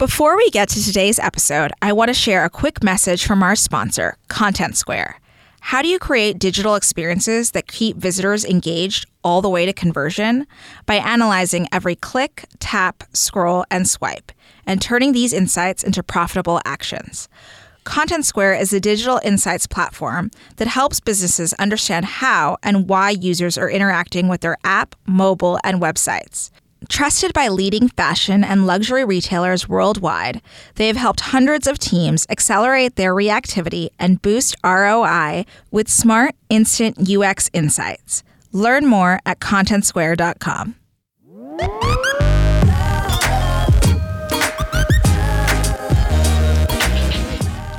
Before we get to today's episode, I want to share a quick message from our sponsor, Content Square. How do you create digital experiences that keep visitors engaged all the way to conversion? By analyzing every click, tap, scroll, and swipe, and turning these insights into profitable actions. Content Square is a digital insights platform that helps businesses understand how and why users are interacting with their app, mobile, and websites. Trusted by leading fashion and luxury retailers worldwide, they have helped hundreds of teams accelerate their reactivity and boost ROI with smart, instant UX insights. Learn more at contentsquare.com.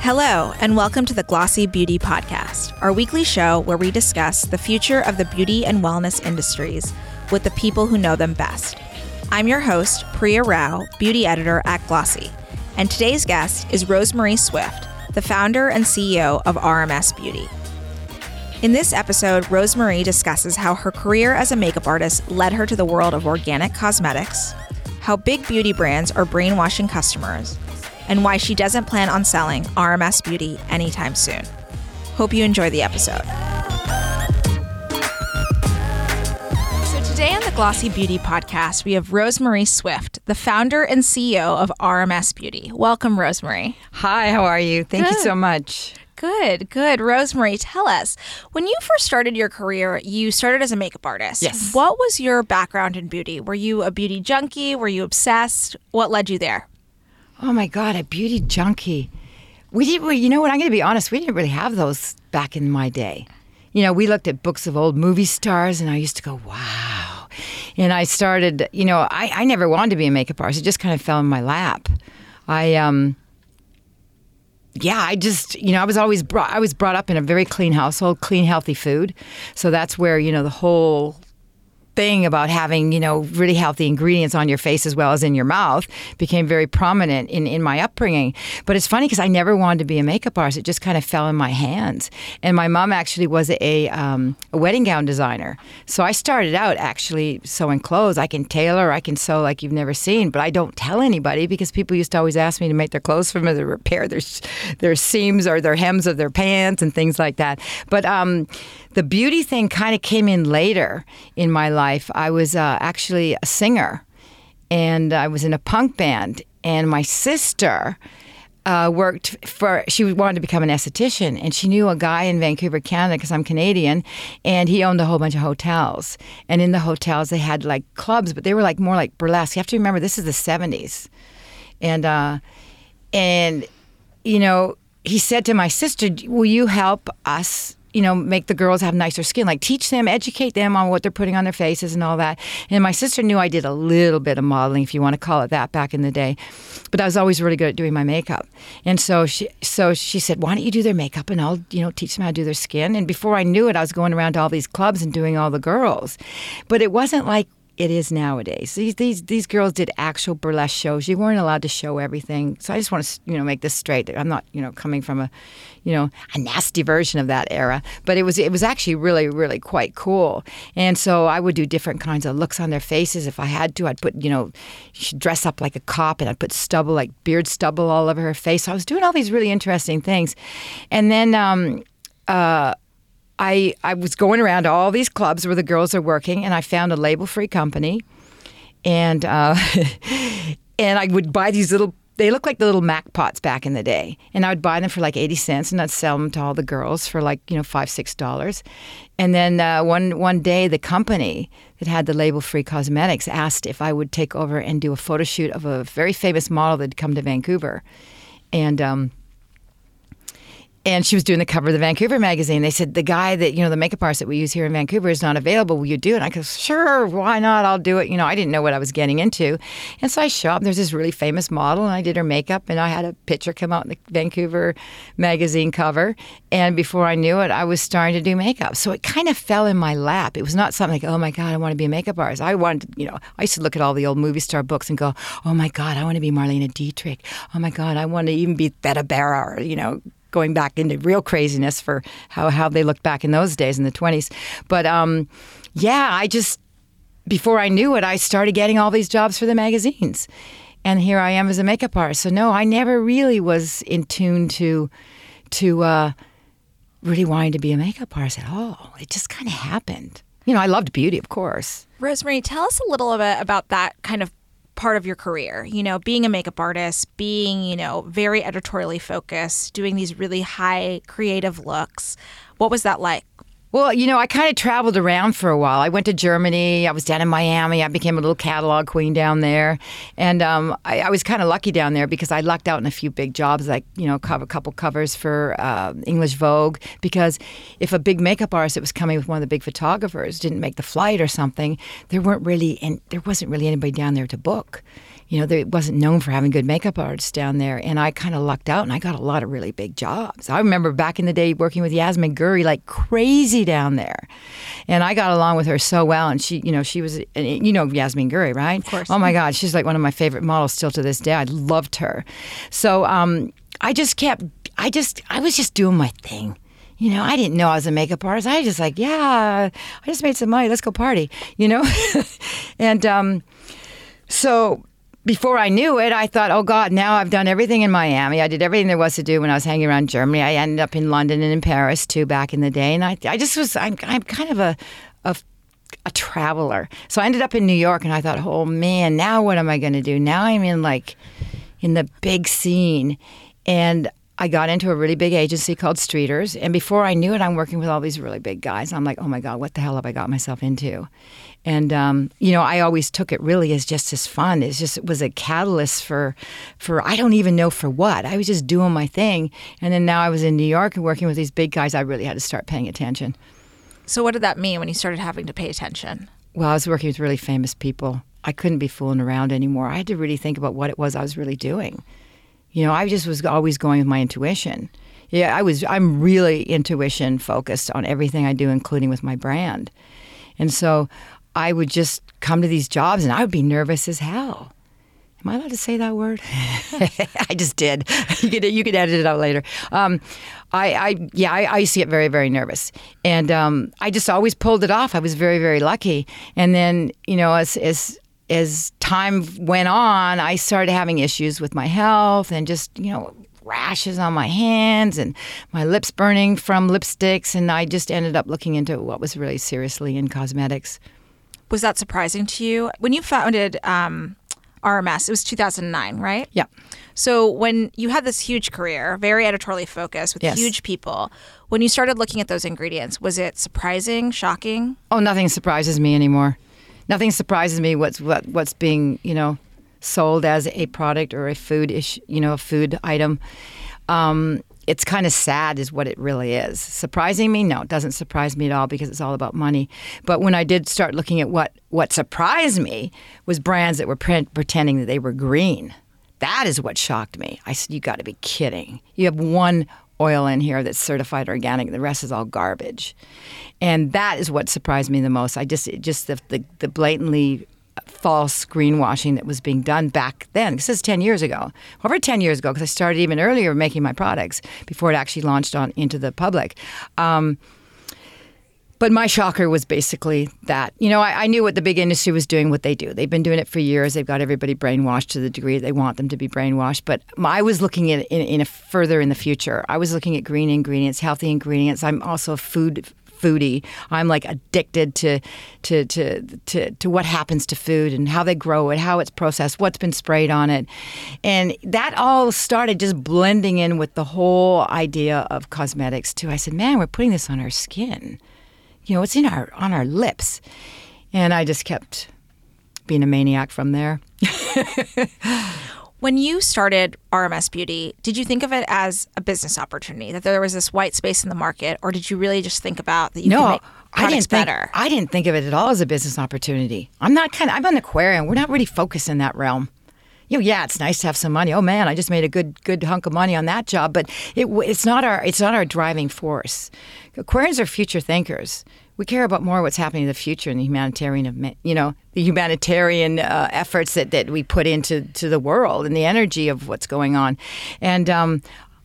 Hello, and welcome to the Glossy Beauty Podcast, our weekly show where we discuss the future of the beauty and wellness industries with the people who know them best. I'm your host, Priya Rao, beauty editor at Glossy, and today's guest is Rose-Marie Swift, the founder and CEO of RMS Beauty. In this episode, Rose-Marie discusses how her career as a makeup artist led her to the world of organic cosmetics, how big beauty brands are brainwashing customers, and why she doesn't plan on selling RMS Beauty anytime soon. Hope you enjoy the episode. The Glossy Beauty podcast, we have Rose-Marie Swift, the founder and CEO of RMS Beauty. Welcome, Rose-Marie. Hi, how are you? Thank Good. you so much. Good, good. Rose-Marie, tell us when you first started your career, you started as a makeup artist. Yes. What was your background in beauty? Were you a beauty junkie? Were you obsessed? What led you there? Oh my God, a beauty junkie. We didn't, well, you know what? I'm going to be honest. We didn't really have those back in my day. You know, we looked at books of old movie stars, and I used to go, wow. And I started, you know, I, I never wanted to be a makeup artist. It just kind of fell in my lap. I, um, yeah, I just, you know, I was always brought, I was brought up in a very clean household, clean, healthy food. So that's where, you know, the whole thing about having, you know, really healthy ingredients on your face as well as in your mouth became very prominent in, in my upbringing. But it's funny because I never wanted to be a makeup artist. It just kind of fell in my hands. And my mom actually was a, um, a wedding gown designer. So I started out actually sewing clothes. I can tailor, I can sew like you've never seen, but I don't tell anybody because people used to always ask me to make their clothes for them, to repair their, their seams or their hems of their pants and things like that. But um, the beauty thing kind of came in later in my life. I was uh, actually a singer and I was in a punk band, and my sister. Uh, worked for she wanted to become an esthetician and she knew a guy in Vancouver Canada because I'm Canadian and he owned a whole bunch of hotels and in the hotels they had like clubs but they were like more like burlesque you have to remember this is the 70s and uh, and you know he said to my sister will you help us you know, make the girls have nicer skin, like teach them, educate them on what they're putting on their faces and all that. And my sister knew I did a little bit of modeling, if you want to call it that, back in the day. But I was always really good at doing my makeup. And so she, so she said, "Why don't you do their makeup and I'll, you know, teach them how to do their skin." And before I knew it, I was going around to all these clubs and doing all the girls. But it wasn't like it is nowadays. These these these girls did actual burlesque shows. You weren't allowed to show everything. So I just want to you know make this straight. I'm not you know coming from a you know a nasty version of that era, but it was it was actually really really quite cool. And so I would do different kinds of looks on their faces if I had to. I'd put you know she'd dress up like a cop and I'd put stubble like beard stubble all over her face. So I was doing all these really interesting things, and then. Um, uh, I, I was going around all these clubs where the girls are working, and I found a label free company, and uh, and I would buy these little. They look like the little Mac pots back in the day, and I would buy them for like eighty cents, and I'd sell them to all the girls for like you know five six dollars. And then uh, one one day, the company that had the label free cosmetics asked if I would take over and do a photo shoot of a very famous model that'd come to Vancouver, and. Um, and she was doing the cover of the Vancouver magazine. They said the guy that you know the makeup artist that we use here in Vancouver is not available. Will you do it? And I go, sure, why not? I'll do it. You know, I didn't know what I was getting into, and so I show up. There's this really famous model, and I did her makeup, and I had a picture come out in the Vancouver magazine cover. And before I knew it, I was starting to do makeup. So it kind of fell in my lap. It was not something like, oh my god, I want to be a makeup artist. I wanted, you know, I used to look at all the old movie star books and go, oh my god, I want to be Marlene Dietrich. Oh my god, I want to even be Theda Bara, or you know going back into real craziness for how, how they looked back in those days in the 20s. But um, yeah, I just, before I knew it, I started getting all these jobs for the magazines. and here I am as a makeup artist. So no, I never really was in tune to to uh, really wanting to be a makeup artist at all. It just kind of happened. You know, I loved beauty, of course. Rose-Marie, tell us a little bit about that kind of part of your career. You know, being a makeup artist, being, you know, very editorially focused, doing these really high creative looks. What was that like? Well, you know, I kind of traveled around for a while. I went to Germany. I was down in Miami. I became a little catalog queen down there, and um, I, I, was kind of lucky down there because I lucked out in a few big jobs, like you know, cover a couple covers for uh, English Vogue. Because if a big makeup artist that was coming with one of the big photographers didn't make the flight or something, there weren't really and there wasn't really anybody down there to book you know, they wasn't known for having good makeup artists down there. And I kind of lucked out and I got a lot of really big jobs. I remember back in the day working with Yasmeen Ghauri like crazy down there. And I got along with her so well. And she, you know, she was, you know, Yasmeen Ghauri, right? Of course. Oh my God. She's like one of my favorite models still to this day. I loved her. So um, I just kept, I just, I was just doing my thing you know, I didn't know I was a makeup artist. I was just like, yeah, I just made some money. Let's go party, you know? and um, so before I knew it, I thought, oh God, now I've done everything in Miami. I did everything there was to do when I was hanging around Germany. I ended up in London and in Paris too back in the day. And I, I just was, I'm, I'm kind of a, a, a traveler. So I ended up in New York and I thought, oh man, now what am I going to do? Now I'm in like, in the big scene. And I got into a really big agency called Streeters. And before I knew it, I'm working with all these really big guys. I'm like, oh my God, what the hell have I got myself into? And um, you know, I always took it really as just as fun. It's just it was a catalyst for, for I don't even know for what. I was just doing my thing, and then now I was in New York and working with these big guys. I really had to start paying attention. So, what did that mean when you started having to pay attention? Well, I was working with really famous people. I couldn't be fooling around anymore. I had to really think about what it was I was really doing. You know, I just was always going with my intuition. Yeah, I was. I'm really intuition focused on everything I do, including with my brand. And so I would just come to these jobs and I would be nervous as hell. Am I allowed to say that word? I just did. You could you could edit it out later. Um, I, I yeah I, I, used to get very very nervous, and um, I just always pulled it off. I was very very lucky. And then you know as as as time went on, I started having issues with my health and just you know rashes on my hands and my lips burning from lipsticks, and I just ended up looking into what was really seriously in cosmetics was that surprising to you when you founded um, RMS? It was 2009, right? Yeah. So when you had this huge career, very editorially focused with yes. huge people, when you started looking at those ingredients, was it surprising, shocking? Oh, nothing surprises me anymore. Nothing surprises me what's what, what's being you know sold as a product or a food ish, you know a food item. Um, it's kind of sad is what it really is. Surprising me? No, it doesn't surprise me at all because it's all about money. But when I did start looking at what what surprised me was brands that were pretending that they were green. That is what shocked me. I said, "You got to be kidding! You have one oil in here that's certified organic. The rest is all garbage." And that is what surprised me the most. I just just the the, the blatantly false greenwashing that was being done back then. This is 10 years ago, over 10 years ago, because I started even earlier making my products before it actually launched on into the public. Um, but my shocker was basically that. You know, I, I, knew what the big industry was doing, what they do. They've been doing it for years. They've got everybody brainwashed to the degree they want them to be brainwashed. But I was looking at in, in a further in the future. I was looking at green ingredients, healthy ingredients. I'm also a food foodie. I'm like addicted to, to to to to what happens to food and how they grow it, how it's processed, what's been sprayed on it, and that all started just blending in with the whole idea of cosmetics too. I said, "Man, we're putting this on our skin. You know, it's in our on our lips," and I just kept being a maniac from there. When you started RMS Beauty, did you think of it as a business opportunity that there was this white space in the market, or did you really just think about that you no, could make I didn't think, better? I didn't think of it at all as a business opportunity. I'm not kind of. I'm an Aquarian. We're not really focused in that realm. You know, yeah, it's nice to have some money. Oh man, I just made a good good hunk of money on that job, but it, it's not our it's not our driving force. Aquarians are future thinkers we care about more what's happening in the future and the humanitarian, you know, the humanitarian uh, efforts that, that we put into to the world and the energy of what's going on. And um,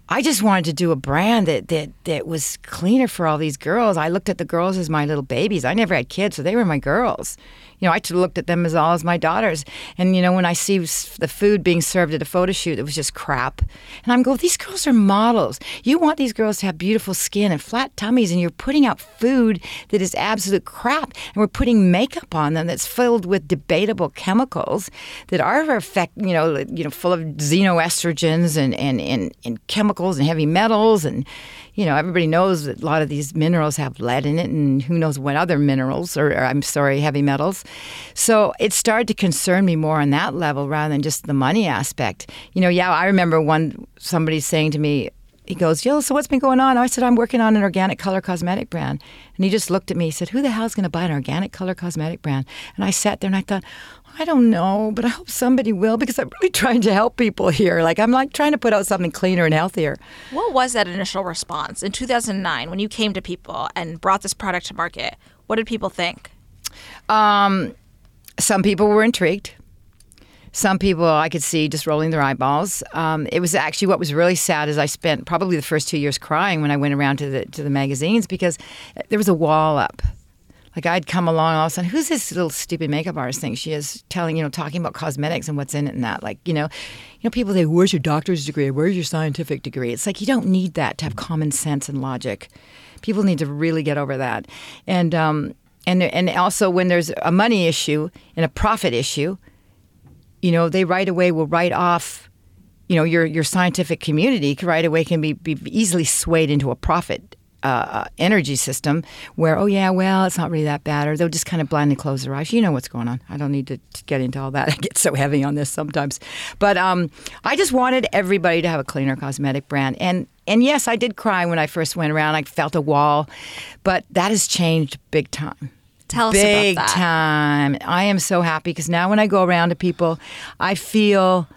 I just wanted to do a brand that, that that was cleaner for all these girls. I looked at the girls as my little babies. I never had kids, so they were my girls. You know, I looked at them as all as my daughters. And you know, when I see the food being served at a photo shoot, it was just crap. And I'm going, these girls are models. You want these girls to have beautiful skin and flat tummies, and you're putting out food that is absolute crap. And we're putting makeup on them that's filled with debatable chemicals that are affect, you know, you know, full of xenoestrogens and and and, and chemicals and heavy metals and you know, everybody knows that a lot of these minerals have lead in it and who knows what other minerals, or, or, I'm sorry, heavy metals. So it started to concern me more on that level rather than just the money aspect. You know, yeah, I remember one somebody saying to me, he goes, Jill, so what's been going on? I said, I'm working on an organic color cosmetic brand. And he just looked at me. He said, Who the hell's going to buy an organic color cosmetic brand? And I sat there and I thought, I don't know, but I hope somebody will because I'm really trying to help people here. Like I'm like trying to put out something cleaner and healthier. What was that initial response in 2009 when you came to people and brought this product to market? What did people think? Um, some people were intrigued. Some people I could see just rolling their eyeballs. Um, it was actually what was really sad is I spent probably the first two years crying when I went around to the to the magazines because there was a wall up like I'd come along all of a sudden, who's this little stupid makeup artist thing she is telling, you know, talking about cosmetics and what's in it and that. Like, you know, you know, people say, Where's your doctor's degree? Where's your scientific degree? It's like you don't need that to have common sense and logic. People need to really get over that. And um and and also when there's a money issue and a profit issue, you know, they right away will write off you know your your scientific community right away can be, be easily swayed into a profit uh, energy system where, oh, yeah, well, it's not really that bad, or they'll just kind of blindly close their eyes. You know what's going on. I don't need to, to get into all that. I get so heavy on this sometimes. But um, I just wanted everybody to have a cleaner cosmetic brand. And and yes, I did cry when I first went around. I felt a wall, but that has changed big time. Tell us big about that. time. I am so happy because now when I go around to people, I feel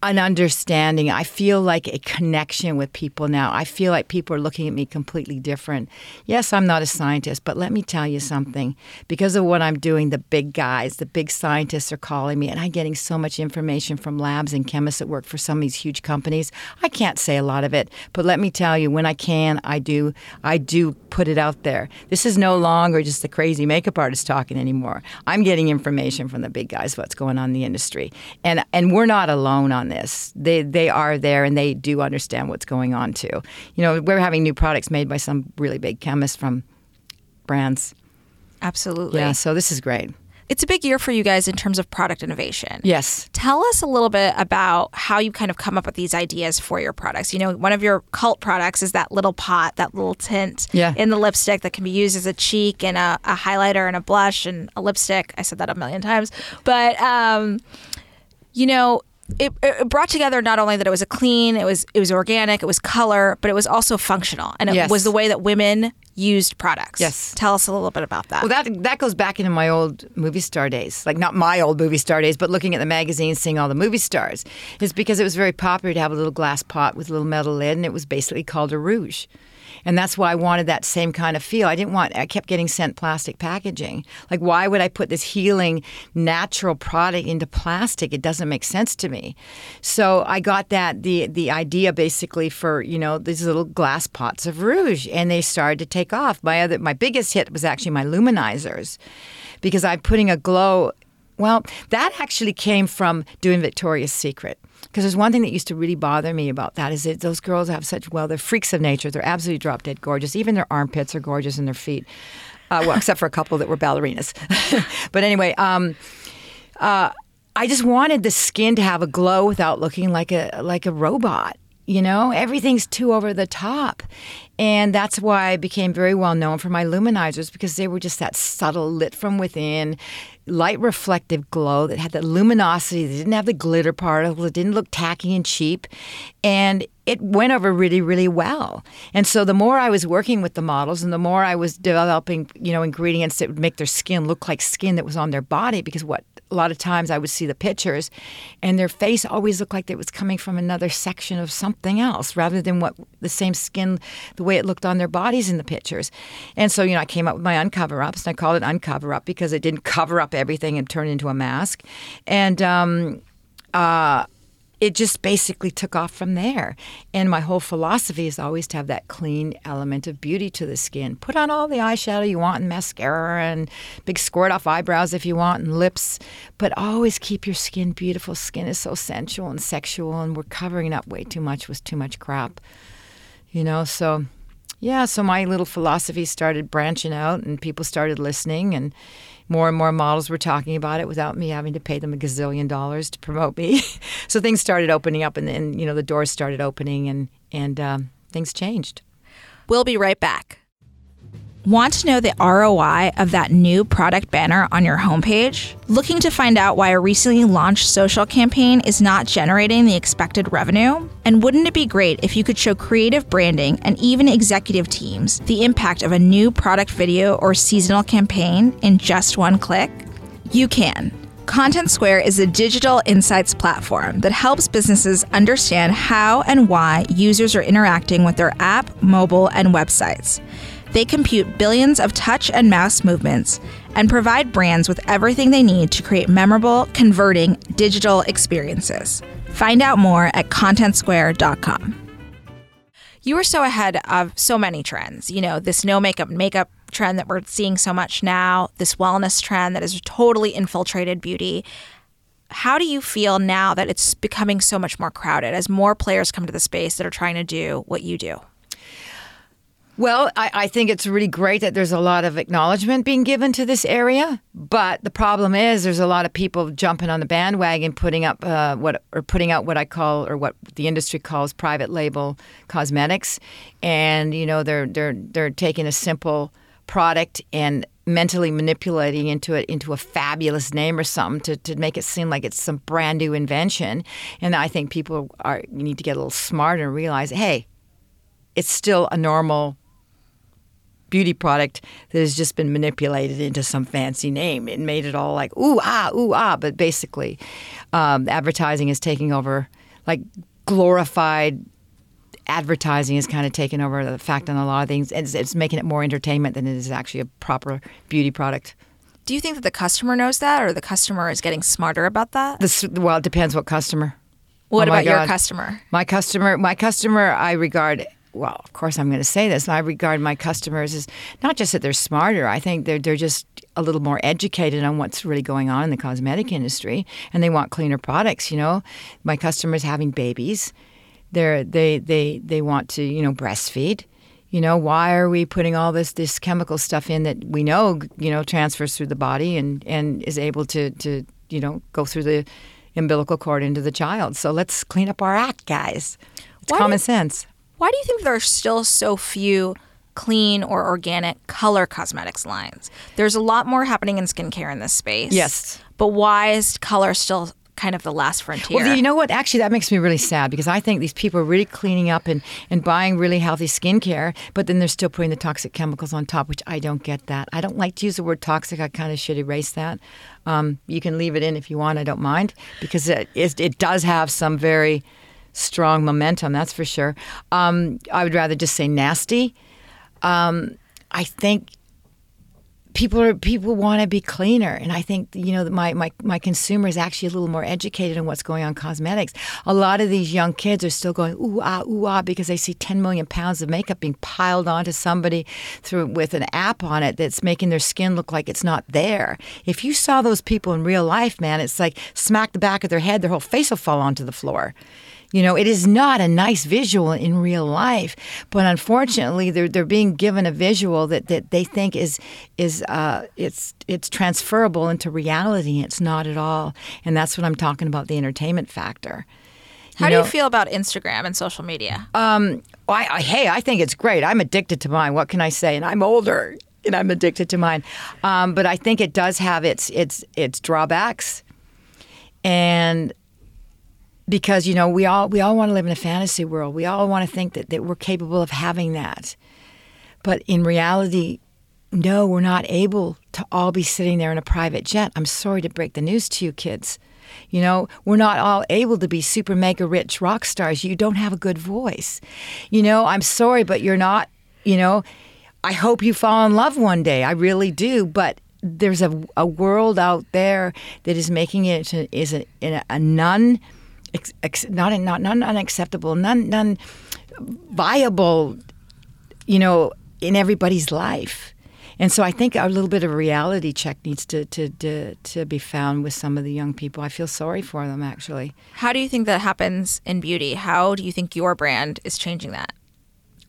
an understanding. I feel like a connection with people now. I feel like people are looking at me completely different. Yes, I'm not a scientist, but let me tell you something. Because of what I'm doing, the big guys, the big scientists are calling me, and I'm getting so much information from labs and chemists that work for some of these huge companies. I can't say a lot of it, but let me tell you, when I can, I do. I do put it out there. This is no longer just the crazy makeup artist talking anymore. I'm getting information from the big guys what's going on in the industry, and and we're not alone on this. They they are there and they do understand what's going on too. You know, we're having new products made by some really big chemists from brands. Absolutely. Yeah, so this is great. It's a big year for you guys in terms of product innovation. Yes. Tell us a little bit about how you kind of come up with these ideas for your products. You know, one of your cult products is that little pot, that little tint yeah. in the lipstick that can be used as a cheek and a, a highlighter and a blush and a lipstick. I said that a million times. But, um, you know, it, it, brought together not only that it was a clean, it was it was organic, it was color, but it was also functional, and it Yes. was the way that women used products. Yes. tell us a little bit about that. Well, that that goes back into my old movie star days. Like not my old movie star days, but looking at the magazines, seeing all the movie stars. Is because it was very popular to have a little glass pot with a little metal lid, and it was basically called a rouge. And that's why I wanted that same kind of feel. I didn't want. I kept getting sent plastic packaging. Like, why would I put this healing, natural product into plastic? It doesn't make sense to me. So I got that the the idea basically for you know these little glass pots of rouge, and they started to take off. My other my biggest hit was actually my luminizers, because I'm putting a glow. Well, that actually came from doing Victoria's Secret. Because there's one thing that used to really bother me about that is that those girls have such well, they're freaks of nature. They're absolutely drop dead gorgeous. Even their armpits are gorgeous and their feet. Uh, well, except for a couple that were ballerinas. but anyway, um, uh, I just wanted the skin to have a glow without looking like a like a robot. You know, everything's too over the top. And that's why I became very well known for my luminizers because they were just that subtle, lit from within, light reflective glow that had the luminosity. They didn't have the glitter particles. It didn't look tacky and cheap. And it went over really, really well. And so the more I was working with the models and the more I was developing, you know, ingredients that would make their skin look like skin that was on their body, because what a lot of times I would see the pictures and their face always looked like it was coming from another section of something else rather than what the same skin, the way it looked on their bodies in the pictures. And so, you know, I came up with my uncover ups and I called it uncover up because it didn't cover up everything and turn into a mask. And, um, uh, it just basically took off from there. And my whole philosophy is always to have that clean element of beauty to the skin. Put on all the eyeshadow you want and mascara and big squirt off eyebrows if you want and lips, but always keep your skin beautiful. Skin is so sensual and sexual, and we're covering up way too much with too much crap. You know, so yeah, so my little philosophy started branching out and people started listening and more and more models were talking about it without me having to pay them a gazillion dollars to promote me. so things started opening up, and then you know the doors started opening, and and um, things changed. We'll be right back. Want to know the ROI of that new product banner on your homepage? Looking to find out why a recently launched social campaign is not generating the expected revenue? And wouldn't it be great if you could show creative branding and even executive teams the impact of a new product video or seasonal campaign in just one click? You can. Content Square is a digital insights platform that helps businesses understand how and why users are interacting with their app, mobile, and websites. They compute billions of touch and mouse movements and provide brands with everything they need to create memorable, converting digital experiences. Find out more at contentsquare.com. You are so ahead of so many trends. You know, this no makeup makeup trend that we're seeing so much now, this wellness trend that has totally infiltrated beauty. How do you feel now that it's becoming so much more crowded as more players come to the space that are trying to do what you do? Well, I, I, think it's really great that there's a lot of acknowledgement being given to this area. But the problem is, there's a lot of people jumping on the bandwagon, putting up uh, what or putting out what I call or what the industry calls private label cosmetics, and you know they're they're they're taking a simple product and mentally manipulating into it into a fabulous name or something to, to make it seem like it's some brand new invention. And I think people are need to get a little smarter and realize, hey, it's still a normal beauty product that has just been manipulated into some fancy name and made it all like ooh ah ooh ah. But basically, um, advertising is taking over, like glorified advertising is kind of taking over the fact on a lot of things. It's, it's making it more entertainment than it is actually a proper beauty product. Do you think that the customer knows that, or the customer is getting smarter about that? This, well, it depends what customer. What oh about your customer? My customer, my customer, I regard well, of course, I'm going to say this. I regard my customers as not just that they're smarter. I think they're they're just a little more educated on what's really going on in the cosmetic industry, and they want cleaner products. You know, my customers having babies, they're they they they want to you know breastfeed. You know, why are we putting all this this chemical stuff in that we know you know transfers through the body and and is able to to you know go through the umbilical cord into the child? So let's clean up our act, guys. It's why common sense. Why do you think there are still so few clean or organic color cosmetics lines? There's a lot more happening in skincare in this space. Yes. But why is color still kind of the last frontier. Well, you know what? Actually, that makes me really sad because I think these people are really cleaning up and, and buying really healthy skincare, but then they're still putting the toxic chemicals on top, which I don't get that. I don't like to use the word toxic. I kind of should erase that. Um, you can leave it in if you want. I don't mind because it, it, it does have some very strong momentum, that's for sure. Um, I would rather just say nasty. Um, I think people are people want to be cleaner and i think you know my, my my consumer is actually a little more educated on what's going on cosmetics a lot of these young kids are still going ooh ah ooh ah because they see 10 million pounds of makeup being piled onto somebody through with an app on it that's making their skin look like it's not there if you saw those people in real life man it's like smack the back of their head their whole face will fall onto the floor you know, it is not a nice visual in real life, but unfortunately, they're they're being given a visual that, that they think is is uh, it's it's transferable into reality. It's not at all, and that's what I'm talking about the entertainment factor. You How know, do you feel about Instagram and social media? Um, I, I, hey, I think it's great. I'm addicted to mine. What can I say? And I'm older, and I'm addicted to mine. Um, but I think it does have its its its drawbacks, and because you know we all we all want to live in a fantasy world. We all want to think that, that we're capable of having that. But in reality, no, we're not able to all be sitting there in a private jet. I'm sorry to break the news to you kids. You know, we're not all able to be super mega rich rock stars. You don't have a good voice. You know, I'm sorry, but you're not, you know, I hope you fall in love one day. I really do. But there's a, a world out there that is making it is a, a, a nun ex, ex, not not none unacceptable, none none viable, you know, in everybody's life. And so I think a little bit of a reality check needs to, to, to, to be found with some of the young people. I feel sorry for them, actually. How do you think that happens in beauty? How do you think your brand is changing that?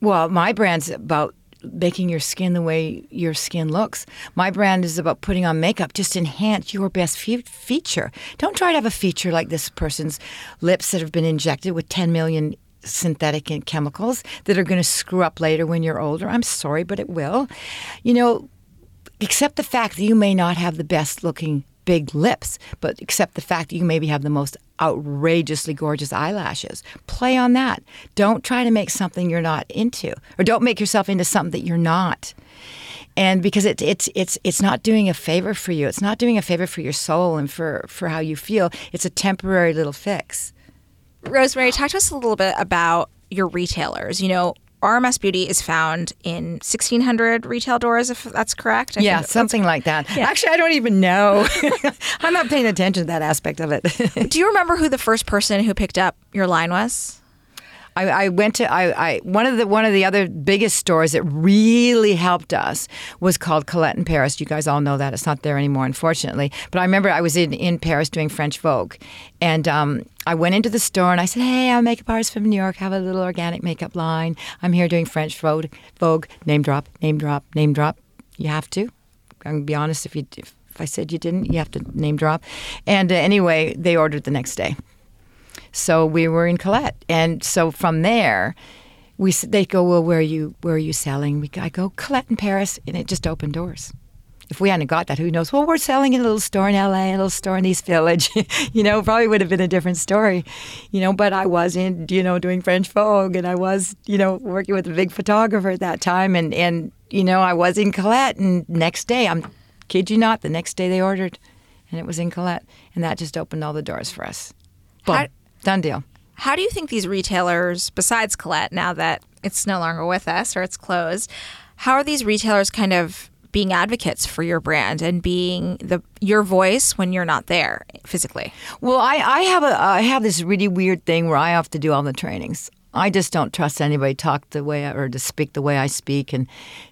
Well, my brand's about making your skin the way your skin looks. My brand is about putting on makeup. Just enhance your best fe- feature. Don't try to have a feature like this person's lips that have been injected with 10 million synthetic chemicals that are going to screw up later when you're older. I'm sorry, but it will. You know, accept the fact that you may not have the best looking big lips, but accept the fact that you maybe have the most outrageously gorgeous eyelashes. Play on that. Don't try to make something you're not into, or don't make yourself into something that you're not. And because it, it's it's it's not doing a favor for you. It's not doing a favor for your soul and for for how you feel. It's a temporary little fix. Rose-Marie, talk to us a little bit about your retailers. You know, RMS Beauty is found in 1,600 retail doors, if that's correct. I yeah, something like that. Yeah. Actually, I don't even know. I'm not paying attention to that aspect of it. Do you remember who the first person who picked up your line was? I, I went to I, I, one of the one of the other biggest stores that really helped us was called Colette in Paris. You guys all know that it's not there anymore, unfortunately. But I remember I was in, in Paris doing French Vogue, and um, I went into the store and I said, "Hey, I'm a makeup artist from New York. I Have a little organic makeup line. I'm here doing French Vogue. Vogue. Name drop. Name drop. Name drop. You have to. I'm gonna be honest. If you if I said you didn't, you have to name drop. And uh, anyway, they ordered the next day. So we were in Colette, and so from there, we they go, well, where are you where are you selling? We I go Colette in Paris, and it just opened doors. If we hadn't got that, who knows? Well, we're selling in a little store in LA, a little store in East Village. you know, probably would have been a different story. You know, but I was in, you know, doing French Vogue, and I was, you know, working with a big photographer at that time, and and you know, I was in Colette, and next day, I'm kid you not, the next day they ordered, and it was in Colette, and that just opened all the doors for us. How, Done deal. How do you think these retailers, besides Colette, now that it's no longer with us or it's closed, how are these retailers kind of being advocates for your brand and being the your voice when you're not there physically? Well, I, I have a I have this really weird thing where I have to do all the trainings. I just don't trust anybody talk the way I, or to speak the way I speak and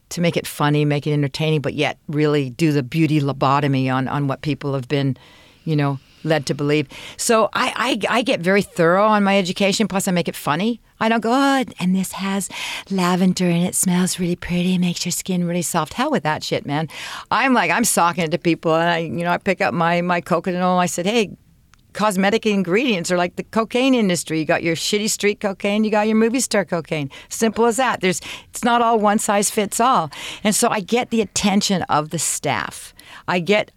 to make it funny, make it entertaining, but yet really do the beauty lobotomy on on what people have been, you know, led to believe. So I, I, I get very thorough on my education. Plus, I make it funny. I don't go, oh, and this has lavender and it smells really pretty, it makes your skin really soft. Hell with that shit, man. I'm like, I'm socking it to people, and I, you know, I pick up my my coconut oil. I said, hey, cosmetic ingredients are like the cocaine industry. You got your shitty street cocaine, you got your movie star cocaine. Simple as that. There's it's not all one size fits all. And so I get the attention of the staff. I get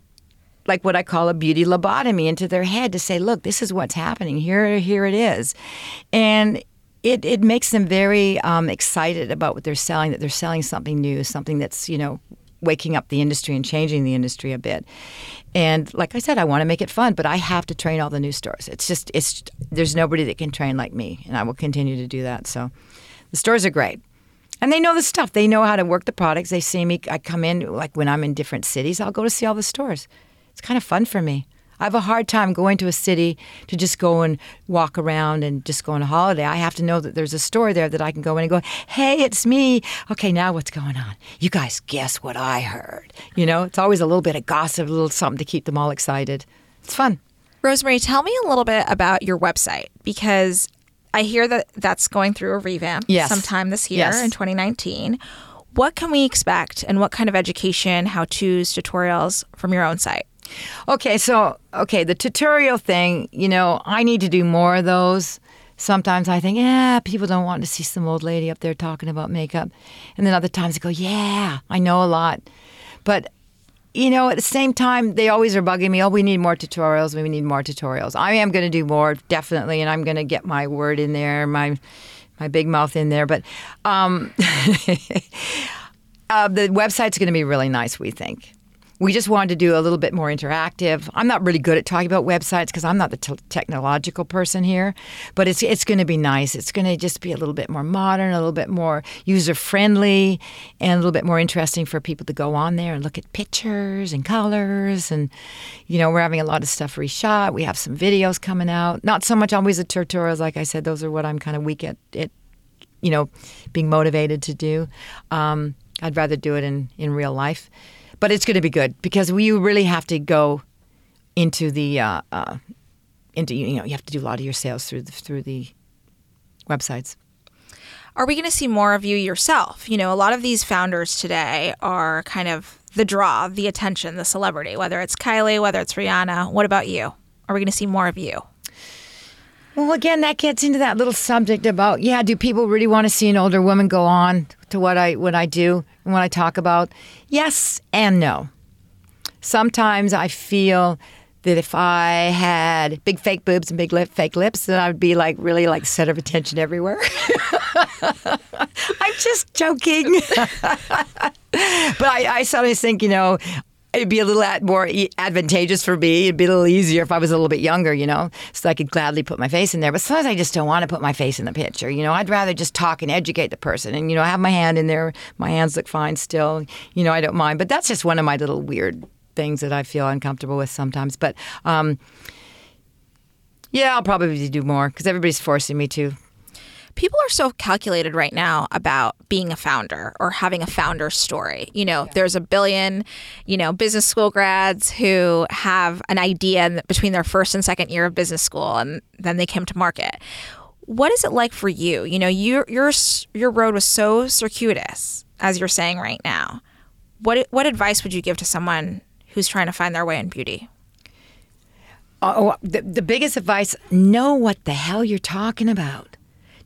like what I call a beauty lobotomy into their head to say, look, this is what's happening. Here, here it is. And it, it makes them very um, excited about what they're selling, that they're selling something new, something that's, you know, waking up the industry and changing the industry a bit. And like I said, I want to make it fun, but I have to train all the new stores. It's just, it's, there's nobody that can train like me, and I will continue to do that. So the stores are great. And they know the stuff. They know how to work the products. They see me. I come in, like when I'm in different cities, I'll go to see all the stores it's kind of fun for me. I have a hard time going to a city to just go and walk around and just go on a holiday. I have to know that there's a store there that I can go in and go, hey, it's me. Okay, now what's going on? You guys guess what I heard. You know, it's always a little bit of gossip, a little something to keep them all excited. It's fun. Rose-Marie, tell me a little bit about your website because I hear that that's going through a revamp yes. sometime this year yes. in 2019. What can we expect and what kind of education, how to's, tutorials from your own site? Okay, so okay, the tutorial thing, you know, I need to do more of those. Sometimes I think, yeah, people don't want to see some old lady up there talking about makeup. And then other times I go, yeah, I know a lot. But you know, at the same time, they always are bugging me. Oh, we need more tutorials. We need more tutorials. I am going to do more, definitely, and I'm going to get my word in there, my my big mouth in there. But um, uh, the website's going to be really nice. We think we just wanted to do a little bit more interactive. I'm not really good at talking about websites because I'm not the t- technological person here, but it's it's going to be nice. It's going to just be a little bit more modern, a little bit more user friendly, and a little bit more interesting for people to go on there and look at pictures and colors. And you know, we're having a lot of stuff reshot. We have some videos coming out. Not so much always the tutorials, like I said. Those are what I'm kind of weak at. It, you know, being motivated to do. Um, I'd rather do it in in real life but it's going to be good because we really have to go into the uh, uh, into you know you have to do a lot of your sales through the, through the websites. Are we going to see more of you yourself? You know, a lot of these founders today are kind of the draw, the attention, the celebrity. Whether it's Kylie, whether it's Rihanna. What about you? Are we going to see more of you? Well, again, that gets into that little subject about yeah, do people really want to see an older woman go on to what I what I do and what I talk about? Yes and no. Sometimes I feel that if I had big fake boobs and big lip, fake lips, then I would be like really like center of attention everywhere. I'm just joking. but I, I sometimes think, you know, it'd be a little more advantageous for me. It'd be a little easier if I was a little bit younger, you know, so I could gladly put my face in there. But sometimes I just don't want to put my face in the picture. You know, I'd rather just talk and educate the person and, you know, have my hand in there. My hands look fine still. You know, I don't mind. But that's just one of my little weird things that I feel uncomfortable with sometimes. But, um, yeah, I'll probably do more because everybody's forcing me to people are so calculated right now about being a founder or having a founder story. You know, yeah. there's a billion, you know, business school grads who have an idea between their first and second year of business school and then they came to market. What is it like for you? You know, your your your road was so circuitous as you're saying right now. What what advice would you give to someone who's trying to find their way in beauty? Uh, oh, the, the biggest advice know what the hell you're talking about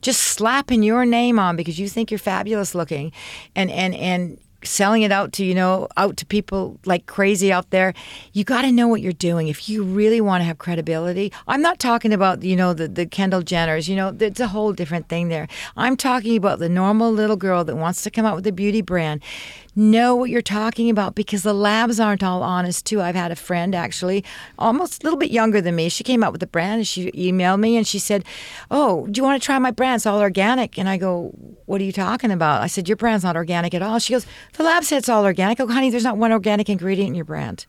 just slapping your name on because you think you're fabulous looking and and and selling it out to you know out to people like crazy out there. You got to know what you're doing. If you really want to have credibility i'm not talking about you know the, the kendall jenners you know it's a whole different thing there. I'm talking about the normal little girl that wants to come out with a beauty brand know what you're talking about because the labs aren't all honest too. I've had a friend actually, almost a little bit younger than me. She came out with a brand and she emailed me and she said, "Oh, do you want to try my brand? It's all organic." And I go, "What are you talking about?" I said, "Your brand's not organic at all." She goes, "The lab said it's all organic." Go, "Honey, there's not one organic ingredient in your brand."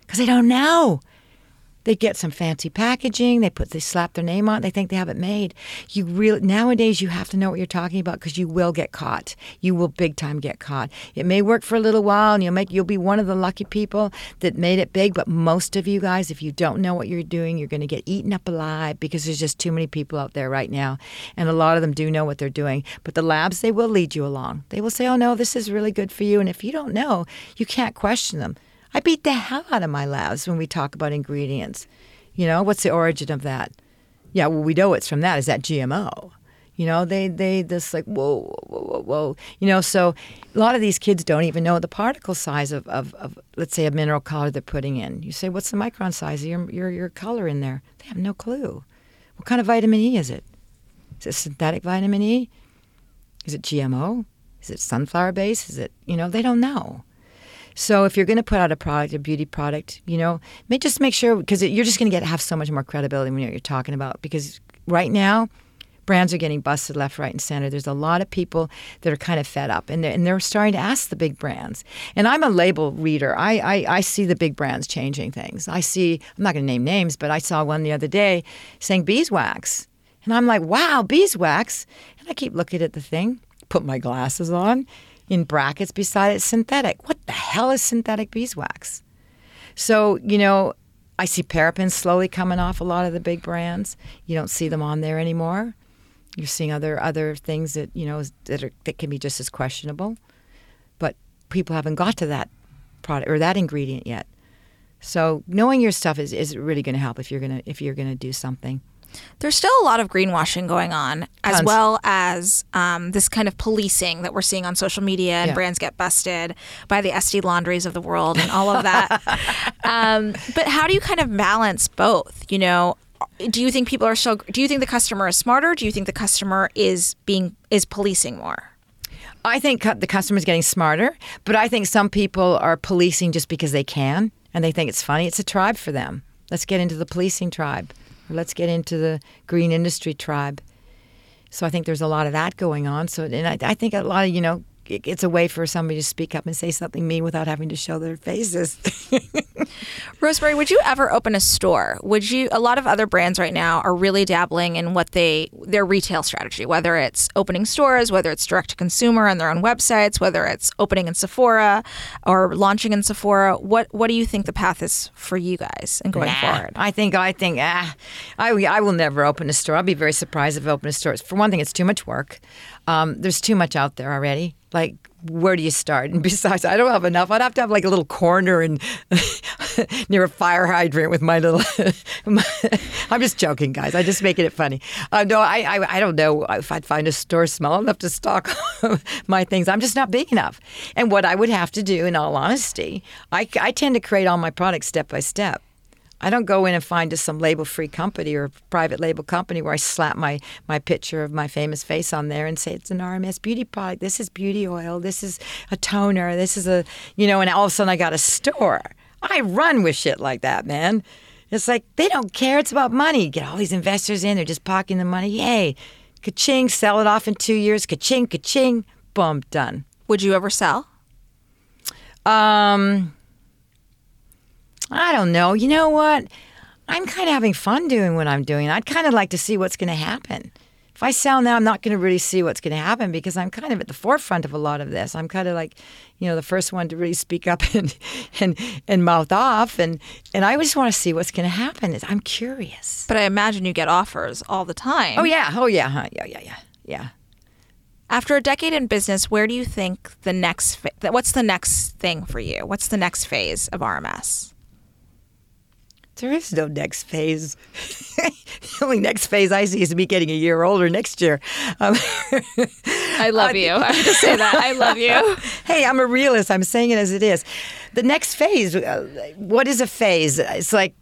Because they don't know. They get some fancy packaging. They put they slap their name on. it. They think they have it made. You really nowadays you have to know what you're talking about because you will get caught. You will big time get caught. It may work for a little while, and you'll make you'll be one of the lucky people that made it big. But most of you guys, if you don't know what you're doing, you're going to get eaten up alive because there's just too many people out there right now, and a lot of them do know what they're doing. But the labs they will lead you along. They will say, "Oh no, this is really good for you," and if you don't know, you can't question them. I beat the hell out of my labs when we talk about ingredients. You know, what's the origin of that? Yeah, well, we know it's from that. Is that GMO? You know, they they just like whoa, whoa, whoa, whoa. You know, so a lot of these kids don't even know the particle size of, of, of let's say a mineral color they're putting in. You say, what's the micron size of your, your your color in there? They have no clue. What kind of vitamin E is it? Is it synthetic vitamin E? Is it GMO? Is it sunflower base? Is it you know? They don't know. So if you're going to put out a product, a beauty product, you know, may just make sure because you're just going to get have so much more credibility when you're talking about. Because right now, brands are getting busted left, right, and center. There's a lot of people that are kind of fed up, and they're, and they're starting to ask the big brands. And I'm a label reader. I, I, I see the big brands changing things. I see. I'm not going to name names, but I saw one the other day saying beeswax, and I'm like, wow, beeswax. And I keep looking at the thing, put my glasses on, in brackets beside it synthetic. What the hell is synthetic beeswax? So, you know, I see parabens slowly coming off a lot of the big brands. You don't see them on there anymore. You're seeing other other things that you know that are, that can be just as questionable, but people haven't got to that product or that ingredient yet. So knowing your stuff is, is really going to help if you're gonna if you're gonna do something. There's still a lot of greenwashing going on, as Tons. well as um, this kind of policing that we're seeing on social media, and yeah. brands get busted by the Estée Laundries of the world and all of that. um, but how do you kind of balance both? You know, do you think people are still? Do you think the customer is smarter? Do you think the customer is being is policing more? I think the customer is getting smarter, but I think some people are policing just because they can and they think it's funny. It's a tribe for them. Let's get into the policing tribe, let's get into the green industry tribe. So I think there's a lot of that going on. So, and I, I think a lot of you know, it's a way for somebody to speak up and say something mean without having to show their faces. Rose-Marie, would you ever open a store? Would you? A lot of other brands right now are really dabbling in what they their retail strategy, whether it's opening stores, whether it's direct to consumer on their own websites, whether it's opening in Sephora or launching in Sephora. What What do you think the path is for you guys and going Nah. forward? I think I think ah, I I will never open a store. I'll be very surprised if I open a store. For one thing, it's too much work. Um, there's too much out there already. Like, where do you start? And besides, I don't have enough. I'd have to have like a little corner and near a fire hydrant with my little. my, I'm just joking, guys. I'm just making it funny. Uh, no, I, I I don't know if I'd find a store small enough to stock my things. I'm just not big enough. And what I would have to do, in all honesty, I, I tend to create all my products step by step. I don't go in and find just some label free company or private label company where I slap my, my picture of my famous face on there and say it's an RMS beauty product. This is beauty oil. This is a toner. This is a, you know, and all of a sudden I got a store. I run with shit like that, man. It's like they don't care. It's about money. Get all these investors in. They're just pocketing the money. Yay. Ka-ching. Sell it off in two years. Ka-ching, ka-ching. Boom. Done. Would you ever sell? Um, I don't know. You know what? I'm kind of having fun doing what I'm doing. I'd kind of like to see what's going to happen. If I sell now, I'm not going to really see what's going to happen because I'm kind of at the forefront of a lot of this. I'm kind of like, you know, the first one to really speak up and and and mouth off, and and I just want to see what's going to happen. I'm curious. But I imagine you get offers all the time. Oh yeah, oh yeah, huh? yeah, yeah, yeah, yeah. After a decade in business, where do you think the next? What's the next thing for you? What's the next phase of RMS? There is no next phase. the only next phase I see is me getting a year older next year. Um, I love you. I have to say that. I love you. hey, I'm a realist. I'm saying it as it is. The next phase, uh, what is a phase? It's like,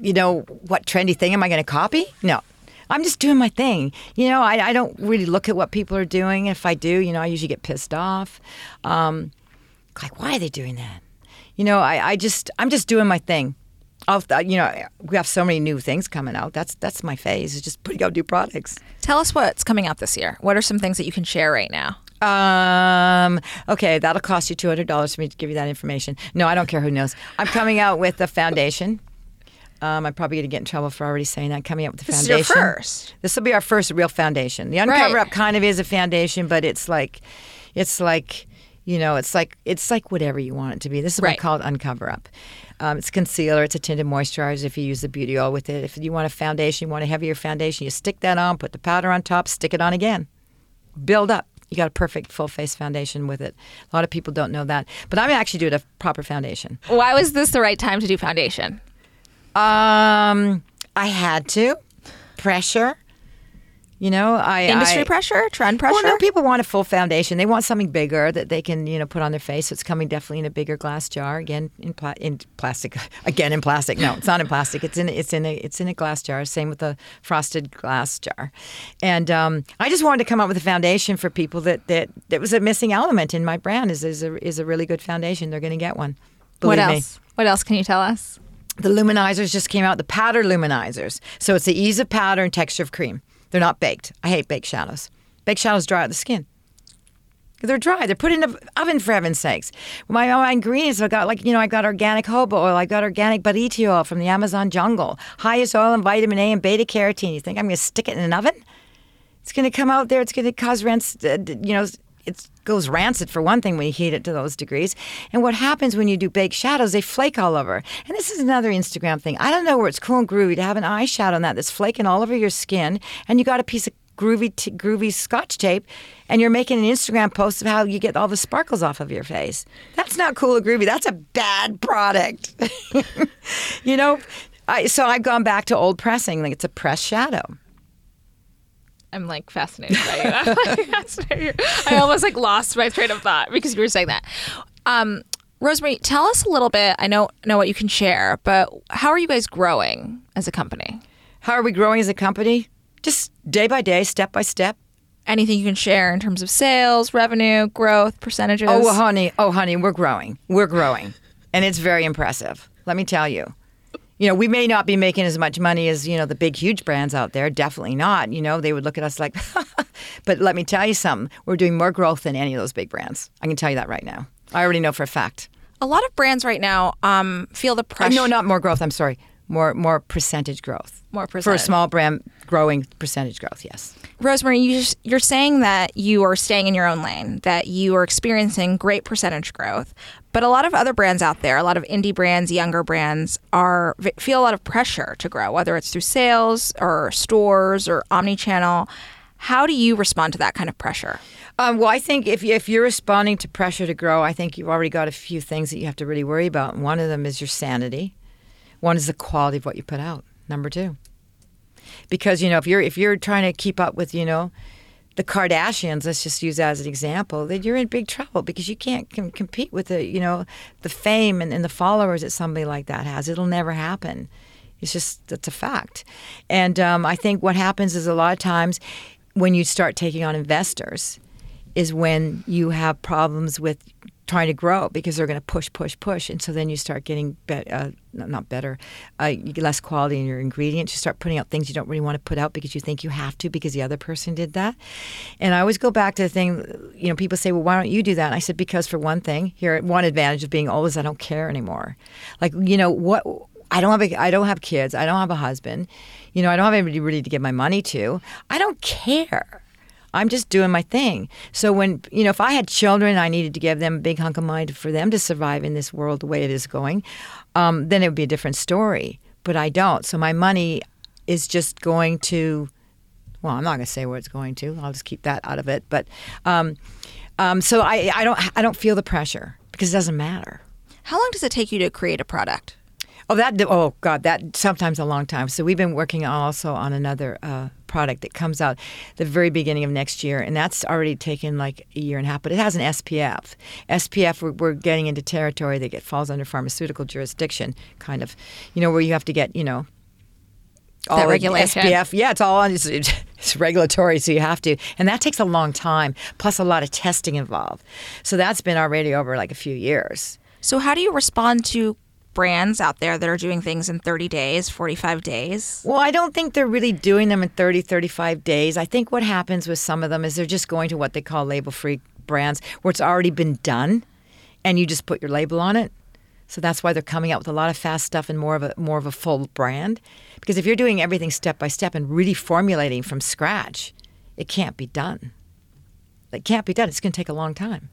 you know, what trendy thing am I going to copy? No. I'm just doing my thing. You know, I, I don't really look at what people are doing. If I do, you know, I usually get pissed off. Um, like, why are they doing that? You know, I, I just, I'm just doing my thing. I'll, you know, we have so many new things coming out. That's that's my phase. Is just putting out new products. Tell us what's coming out this year. What are some things that you can share right now? Um. Okay, that'll cost you two hundred dollars for me to give you that information. No, I don't care who knows. I'm coming out with a foundation. Um, I'm probably going to get in trouble for already saying that. Coming out with the This is foundation. your first. This will be our first real foundation. The Uncover Right. Up kind of is a foundation, but it's like, it's like, you know, it's like it's like whatever you want it to be. This is what I call it Uncover Up. Um, it's concealer. It's a tinted moisturizer. If you use the beauty oil with it, if you want a foundation, you want a heavier foundation, you stick that on, put the powder on top, stick it on again build up. You got a perfect full face foundation with it. A lot of people don't know that, but I'm actually doing a proper foundation. Why was this the right time to do foundation? Um, I had to pressure. You know, I Industry I, pressure, trend pressure. Well, no, people want a full foundation. They want something bigger that they can, you know, put on their face. So it's coming definitely in a bigger glass jar. Again, in, pla- in plastic. Again, in plastic. No, it's not in plastic. It's in it's in a it's in a glass jar. Same with the frosted glass jar. And um, I just wanted to come up with a foundation for people that that that was a missing element in my brand. Is is a is a really good foundation. They're going to get one. what Believe me. else? What else can you tell us? The luminizers just came out, the powder luminizers. So it's the ease of powder and texture of cream. They're not baked. I hate baked shadows. Baked shadows dry out the skin. They're dry. They're put in the oven for heaven's sakes. My, my ingredients, I got like, you know, I got organic jojoba oil. I got organic buriti oil from the Amazon jungle. Highest oil in vitamin A and beta carotene. You think I'm going to stick it in an oven? It's going to come out there. It's going to cause rants, uh, you know, it goes rancid for one thing when you heat it to those degrees. And what happens when you do baked shadows, they flake all over. And this is another Instagram thing. I don't know where it's cool and groovy to have an eyeshadow on that that's flaking all over your skin, and you got a piece of groovy, t- groovy scotch tape, and you're making an Instagram post of how you get all the sparkles off of your face. That's not cool or groovy. That's a bad product. you know, I, so I've gone back to old pressing. Like it's a press shadow. I'm like fascinated by you. I'm like fascinated. I almost like lost my train of thought because you were saying that. Um, Rose-Marie, tell us a little bit. I know know what you can share, but how are you guys growing as a company? How are we growing as a company? Just day by day, step by step. Anything you can share in terms of sales, revenue, growth, percentages? Oh, honey. Oh, honey, we're growing. We're growing. And it's very impressive. Let me tell you. You know, we may not be making as much money as, you know, the big, huge brands out there. Definitely not. You know, they would look at us like, but let me tell you something. We're doing more growth than any of those big brands. I can tell you that right now. I already know for a fact. a lot of brands right now um, feel the Uh, pressure. no, not more growth. I'm sorry. More, more percentage growth. More For a small brand, growing percentage growth, yes. Rose-Marie, you just, you're saying that you are staying in your own lane, that you are experiencing great percentage growth. But a lot of other brands out there, a lot of indie brands, younger brands, are feel a lot of pressure to grow, whether it's through sales or stores or omni-channel. How do you respond to that kind of pressure? Um, well, I think if, you, if you're responding to pressure to grow, I think you've already got a few things that you have to really worry about. And one of them is your sanity. One is the quality of what you put out. Number two, because you know if you're if you're trying to keep up with you know the Kardashians, let's just use that as an example, then you're in big trouble because you can't com- compete with the you know the fame and, and the followers that somebody like that has. It'll never happen. It's just that's a fact. And um, I think what happens is a lot of times when you start taking on investors is when you have problems with trying to grow because they're going to push, push, push, and so then you start getting be- uh, not better, uh, less quality in your ingredients. You start putting out things you don't really want to put out because you think you have to because the other person did that. And I always go back to the thing, you know, people say, well, why don't you do that? And I said, because for one thing, here, one advantage of being old is I don't care anymore. Like, you know, what I don't have a, I don't have kids. I don't have a husband. You know, I don't have anybody really to give my money to. I don't care. I'm just doing my thing. So when you know, if I had children, I needed to give them a big hunk of money for them to survive in this world the way it is going. Um, then it would be a different story. But I don't. So my money is just going to. Well, I'm not going to say where it's going to. I'll just keep that out of it. But um, um, so I, I don't I don't feel the pressure because it doesn't matter. How long does it take you to create a product? Oh, that oh god, that sometimes a long time. So we've been working also on another uh, product that comes out the very beginning of next year, and that's already taken like a year and a half. But it has an SPF. SPF, we're, we're getting into territory that get, falls under pharmaceutical jurisdiction, kind of, you know, where you have to get, you know. That the regulation. SPF, yeah, it's all on. It's, it's regulatory, so you have to, and that takes a long time. Plus, a lot of testing involved. So that's been already over like a few years. So how do you respond to brands out there that are doing things in 30 days, 45 days? Well, I don't think they're really doing them in 30, 35 days. I think what happens with some of them is they're just going to what they call label free brands where it's already been done and you just put your label on it. So that's why they're coming out with a lot of fast stuff and more of a more of a full brand. Because if you're doing everything step by step and really formulating from scratch, it can't be done. It can't be done. It's going to take a long time.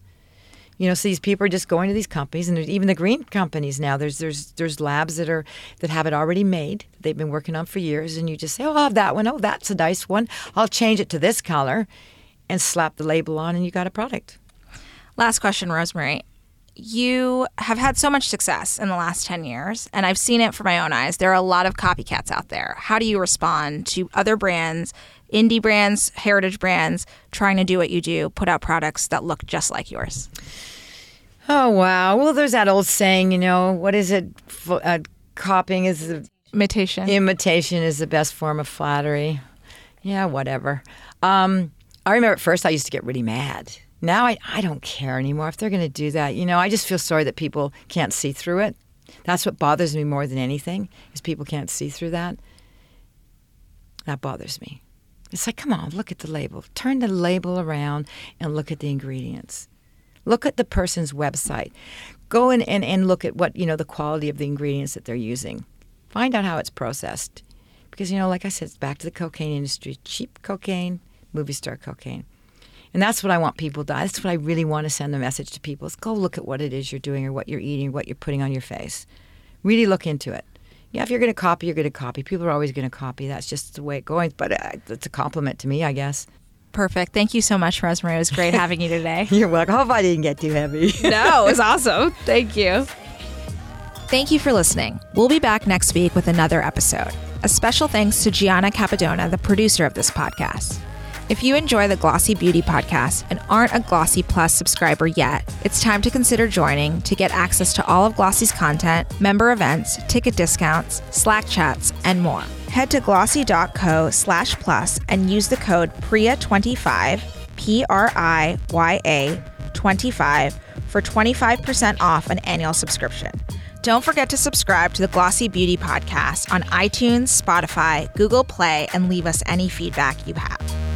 You know, so these people are just going to these companies, and even the green companies now. There's there's there's labs that are that have it already made. They've been working on for years, and you just say, "Oh, I'll have that one. Oh, that's a nice one. I'll change it to this color," and slap the label on, and you got a product. Last question, Rose-Marie. You have had so much success in the last 10 years, and I've seen it for my own eyes. There are a lot of copycats out there. How do you respond to other brands, indie brands, heritage brands, trying to do what you do, put out products that look just like yours? Oh wow! Well, there's that old saying, you know, what is it? F- Uh, copying is the Imitation. imitation is the best form of flattery. Yeah, whatever. Um, I remember at first I used to get really mad. Now I, I don't care anymore if they're going to do that. You know, I just feel sorry that people can't see through it. That's what bothers me more than anything is people can't see through that. That bothers me. It's like, come on, look at the label. Turn the label around and look at the ingredients. Look at the person's website. Go in and, and look at what, you know, the quality of the ingredients that they're using. Find out how it's processed. Because, you know, like I said, it's back to the cocaine industry. Cheap cocaine, movie star cocaine. And that's what I want people to. That's what I really want to send the message to people is go look at what it is you're doing or what you're eating or what you're putting on your face. Really look into it. Yeah, if you're going to copy, you're going to copy. People are always going to copy. That's just the way it goes. But uh, it's a compliment to me, I guess. Perfect. Thank you so much, Rose-Marie. It was great having you today. You're welcome. I hope I didn't get too heavy. no, it was awesome. Thank you. Thank you for listening. We'll be back next week with another episode. A special thanks to Gianna Capadona, the producer of this podcast. If you enjoy the Glossy Beauty podcast and aren't a Glossy Plus subscriber yet, it's time to consider joining to get access to all of Glossy's content, member events, ticket discounts, Slack chats, and more. Head to glossy.co slash plus and use the code PRIYA25, P R I Y A 25, for 25% off an annual subscription. Don't forget to subscribe to the Glossy Beauty Podcast on iTunes, Spotify, Google Play, and leave us any feedback you have.